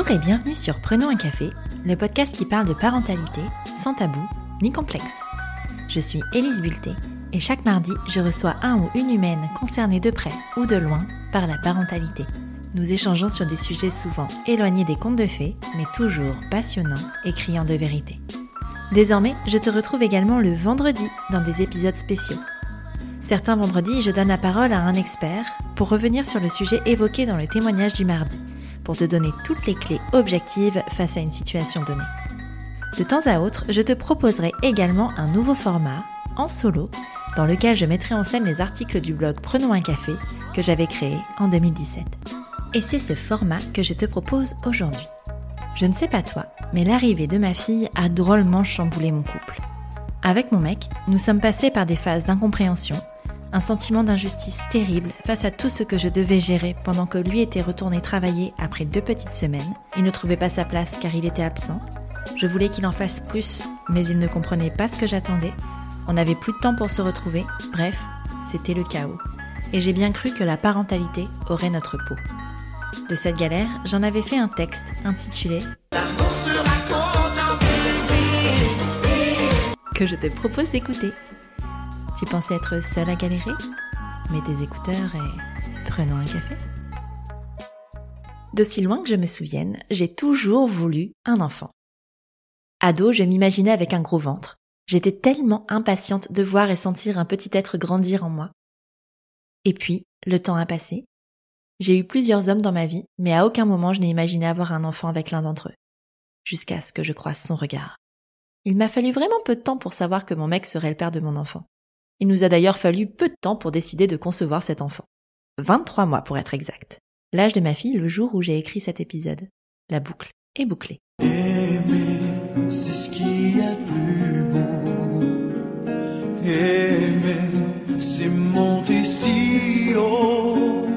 Bonjour et bienvenue sur Prenons un café, le podcast qui parle de parentalité sans tabou ni complexe. Je suis Élise Bulté et chaque mardi, je reçois un ou une humaine concernée de près ou de loin par la parentalité. Nous échangeons sur des sujets souvent éloignés des contes de fées, mais toujours passionnants et criants de vérité. Désormais, je te retrouve également le vendredi dans des épisodes spéciaux. Certains vendredis, je donne la parole à un expert pour revenir sur le sujet évoqué dans le témoignage du mardi, pour te donner toutes les clés objectives face à une situation donnée. De temps à autre, je te proposerai également un nouveau format, en solo, dans lequel je mettrai en scène les articles du blog Prenons un café que j'avais créé en 2017. Et c'est ce format que je te propose aujourd'hui. Je ne sais pas toi, mais l'arrivée de ma fille a drôlement chamboulé mon couple. Avec mon mec, nous sommes passés par des phases d'incompréhension, un sentiment d'injustice terrible face à tout ce que je devais gérer pendant que lui était retourné travailler après deux petites semaines. Il ne trouvait pas sa place car il était absent. Je voulais qu'il en fasse plus, mais il ne comprenait pas ce que j'attendais. On n'avait plus de temps pour se retrouver. Bref, c'était le chaos. Et j'ai bien cru que la parentalité aurait notre peau. De cette galère, j'en avais fait un texte intitulé que je te propose d'écouter. Tu pensais être seule à galérer? Mets tes écouteurs et prenons un café. D'aussi loin que je me souvienne, j'ai toujours voulu un enfant. Ado, je m'imaginais avec un gros ventre. J'étais tellement impatiente de voir et sentir un petit être grandir en moi. Et puis, le temps a passé. J'ai eu plusieurs hommes dans ma vie, mais à aucun moment je n'ai imaginé avoir un enfant avec l'un d'entre eux. Jusqu'à ce que je croise son regard. Il m'a fallu vraiment peu de temps pour savoir que mon mec serait le père de mon enfant. Il nous a d'ailleurs fallu peu de temps pour décider de concevoir cet enfant. 23 mois pour être exact. L'âge de ma fille le jour où j'ai écrit cet épisode. La boucle est bouclée. Aimer, c'est ce qu'il y a de plus beau. Aimer, c'est monter si haut.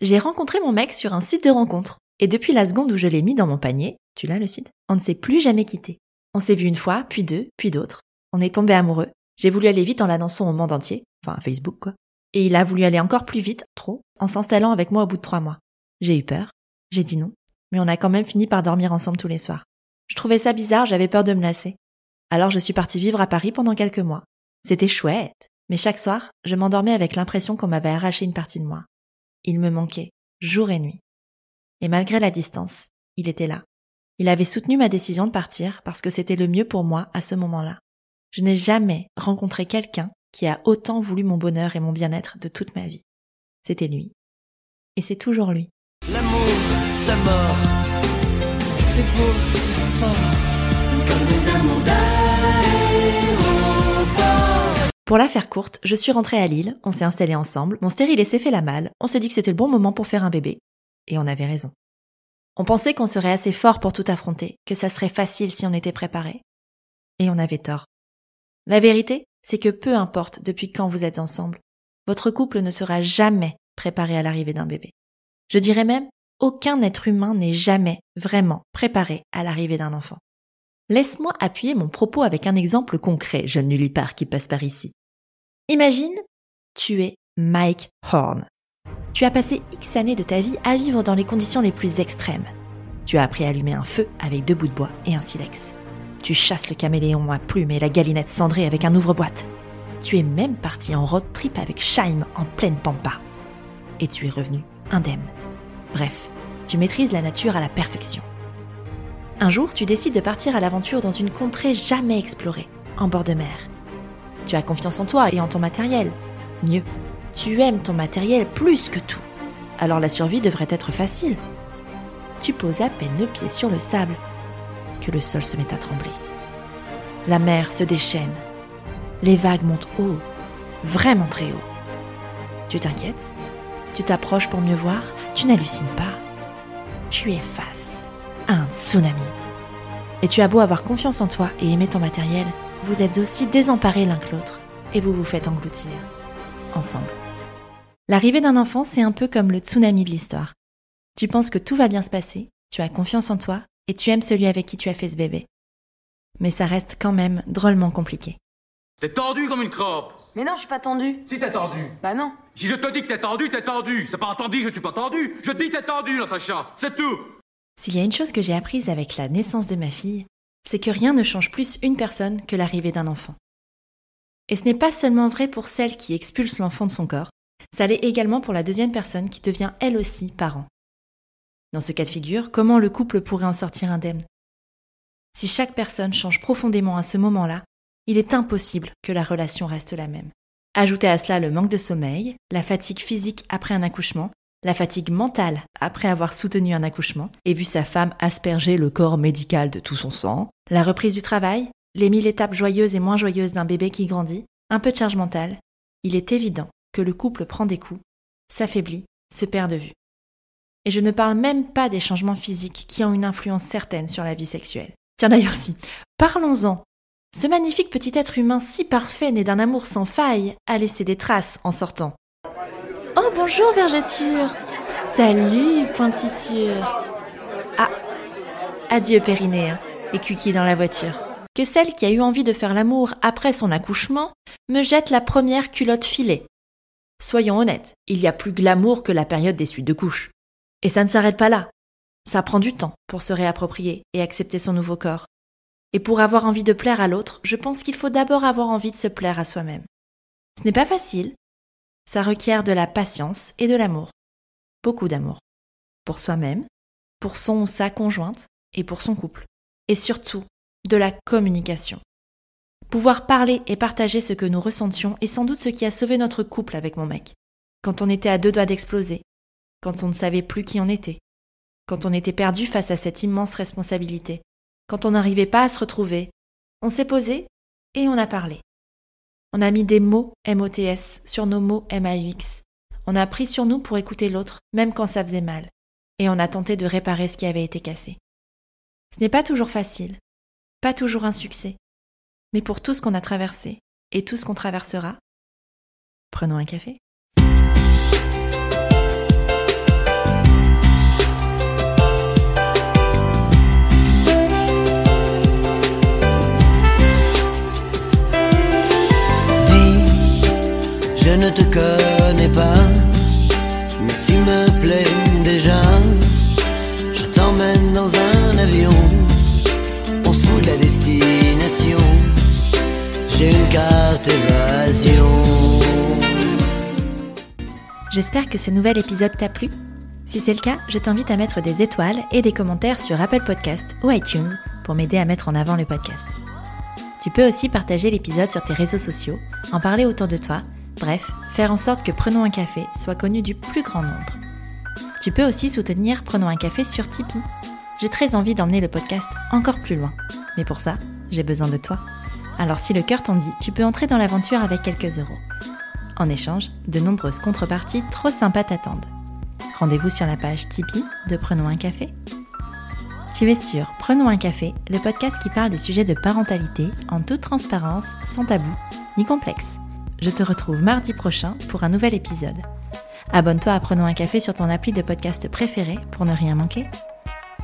J'ai rencontré mon mec sur un site de rencontre. Et depuis la seconde où je l'ai mis dans mon panier, tu l'as le site, on ne s'est plus jamais quitté. On s'est vu une fois, puis deux, puis d'autres. On est tombé amoureux. J'ai voulu aller vite en l'annonçant au monde entier, enfin Facebook quoi. Et il a voulu aller encore plus vite, trop, en s'installant avec moi au bout de trois mois. J'ai eu peur, j'ai dit non, mais on a quand même fini par dormir ensemble tous les soirs. Je trouvais ça bizarre, j'avais peur de me lasser. Alors je suis partie vivre à Paris pendant quelques mois. C'était chouette, mais chaque soir, je m'endormais avec l'impression qu'on m'avait arraché une partie de moi. Il me manquait, jour et nuit. Et malgré la distance, il était là. Il avait soutenu ma décision de partir parce que c'était le mieux pour moi à ce moment-là. Je n'ai jamais rencontré quelqu'un qui a autant voulu mon bonheur et mon bien-être de toute ma vie. C'était lui. Et c'est toujours lui. L'amour, sa mort. C'est beau, c'est fort. Comme des amours. Pour la faire courte, je suis rentrée à Lille, on s'est installés ensemble, mon stérilet s'est fait la malle, on s'est dit que c'était le bon moment pour faire un bébé. Et on avait raison. On pensait qu'on serait assez fort pour tout affronter, que ça serait facile si on était préparé. Et on avait tort. La vérité, c'est que peu importe depuis quand vous êtes ensemble, votre couple ne sera jamais préparé à l'arrivée d'un bébé. Je dirais même, aucun être humain n'est jamais vraiment préparé à l'arrivée d'un enfant. Laisse-moi appuyer mon propos avec un exemple concret, jeune nullipare qui passe par ici. Imagine, tu es Mike Horn. Tu as passé X années de ta vie à vivre dans les conditions les plus extrêmes. Tu as appris à allumer un feu avec deux bouts de bois et un silex. Tu chasses le caméléon à plumes et la galinette cendrée avec un ouvre-boîte. Tu es même parti en road trip avec Shaim en pleine pampa. Et tu es revenu indemne. Bref, tu maîtrises la nature à la perfection. Un jour, tu décides de partir à l'aventure dans une contrée jamais explorée, en bord de mer. Tu as confiance en toi et en ton matériel. Mieux, tu aimes ton matériel plus que tout. Alors la survie devrait être facile. Tu poses à peine le pied sur le sable que le sol se met à trembler. La mer se déchaîne. Les vagues montent haut, vraiment très haut. Tu t'inquiètes? Tu t'approches pour mieux voir? Tu n'hallucines pas Tu es face à un tsunami. Et tu as beau avoir confiance en toi et aimer ton matériel, vous êtes aussi désemparés l'un que l'autre et vous vous faites engloutir. Ensemble. L'arrivée d'un enfant, c'est un peu comme le tsunami de l'histoire. Tu penses que tout va bien se passer, tu as confiance en toi et tu aimes celui avec qui tu as fait ce bébé. Mais ça reste quand même drôlement compliqué. T'es tendu comme une crotte Mais non, je suis pas tendue. Si t'es tendu Bah non. Si je te dis que t'es tendu, t'es tendu C'est pas entendu, je suis pas tendu Je te dis t'es tendu, Natacha C'est tout S'il y a une chose que j'ai apprise avec la naissance de ma fille, c'est que rien ne change plus une personne que l'arrivée d'un enfant. Et ce n'est pas seulement vrai pour celle qui expulse l'enfant de son corps, ça l'est également pour la deuxième personne qui devient elle aussi parent. Dans ce cas de figure, comment le couple pourrait en sortir indemne? Si chaque personne change profondément à ce moment-là, il est impossible que la relation reste la même. Ajoutez à cela le manque de sommeil, la fatigue physique après un accouchement, la fatigue mentale après avoir soutenu un accouchement et vu sa femme asperger le corps médical de tout son sang, la reprise du travail, les mille étapes joyeuses et moins joyeuses d'un bébé qui grandit, un peu de charge mentale, il est évident que le couple prend des coups, s'affaiblit, se perd de vue. Et je ne parle même pas des changements physiques qui ont une influence certaine sur la vie sexuelle. Tiens d'ailleurs si, parlons-en. Ce magnifique petit être humain si parfait né d'un amour sans faille a laissé des traces en sortant. Oh bonjour vergeture Salut point suture Ah Adieu périnée et cuiqui dans la voiture. Que celle qui a eu envie de faire l'amour après son accouchement me jette la première culotte filée. Soyons honnêtes, il y a plus glamour que la période des suites de couches. Et ça ne s'arrête pas là. Ça prend du temps pour se réapproprier et accepter son nouveau corps. Et pour avoir envie de plaire à l'autre, je pense qu'il faut d'abord avoir envie de se plaire à soi-même. Ce n'est pas facile. Ça requiert de la patience et de l'amour. Beaucoup d'amour. Pour soi-même, pour son ou sa conjointe et pour son couple. Et surtout, de la communication. Pouvoir parler et partager ce que nous ressentions est sans doute ce qui a sauvé notre couple avec mon mec. Quand on était à deux doigts d'exploser, quand on ne savait plus qui on était, quand on était perdu face à cette immense responsabilité, quand on n'arrivait pas à se retrouver, on s'est posé et on a parlé. On a mis des mots MOTS sur nos mots MAUX. On a pris sur nous pour écouter l'autre, même quand ça faisait mal. Et on a tenté de réparer ce qui avait été cassé. Ce n'est pas toujours facile, pas toujours un succès. Mais pour tout ce qu'on a traversé et tout ce qu'on traversera, prenons un café. Je ne te connais pas, mais tu me plais déjà. Je t'emmène dans un avion, on fout de la destination. J'ai une carte évasion. J'espère que ce nouvel épisode t'a plu. Si c'est le cas, je t'invite à mettre des étoiles et des commentaires sur Apple Podcast ou iTunes pour m'aider à mettre en avant le podcast. Tu peux aussi partager l'épisode sur tes réseaux sociaux, en parler autour de toi Bref, faire en sorte que Prenons un café soit connu du plus grand nombre. Tu peux aussi soutenir Prenons un café sur Tipeee. J'ai très envie d'emmener le podcast encore plus loin. Mais pour ça, j'ai besoin de toi. Alors si le cœur t'en dit, tu peux entrer dans l'aventure avec quelques euros. En échange, de nombreuses contreparties trop sympas t'attendent. Rendez-vous sur la page Tipeee de Prenons un café. Tu es sur Prenons un café, le podcast qui parle des sujets de parentalité en toute transparence, sans tabou ni complexe. Je te retrouve mardi prochain pour un nouvel épisode. Abonne-toi à Prenons un café sur ton appli de podcast préféré pour ne rien manquer.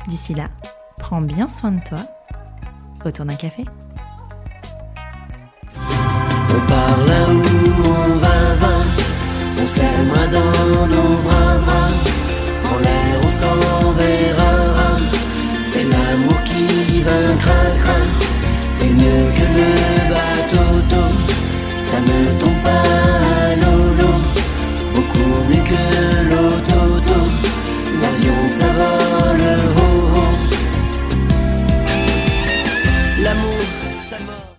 D'ici là, prends bien soin de toi. Autour d'un café.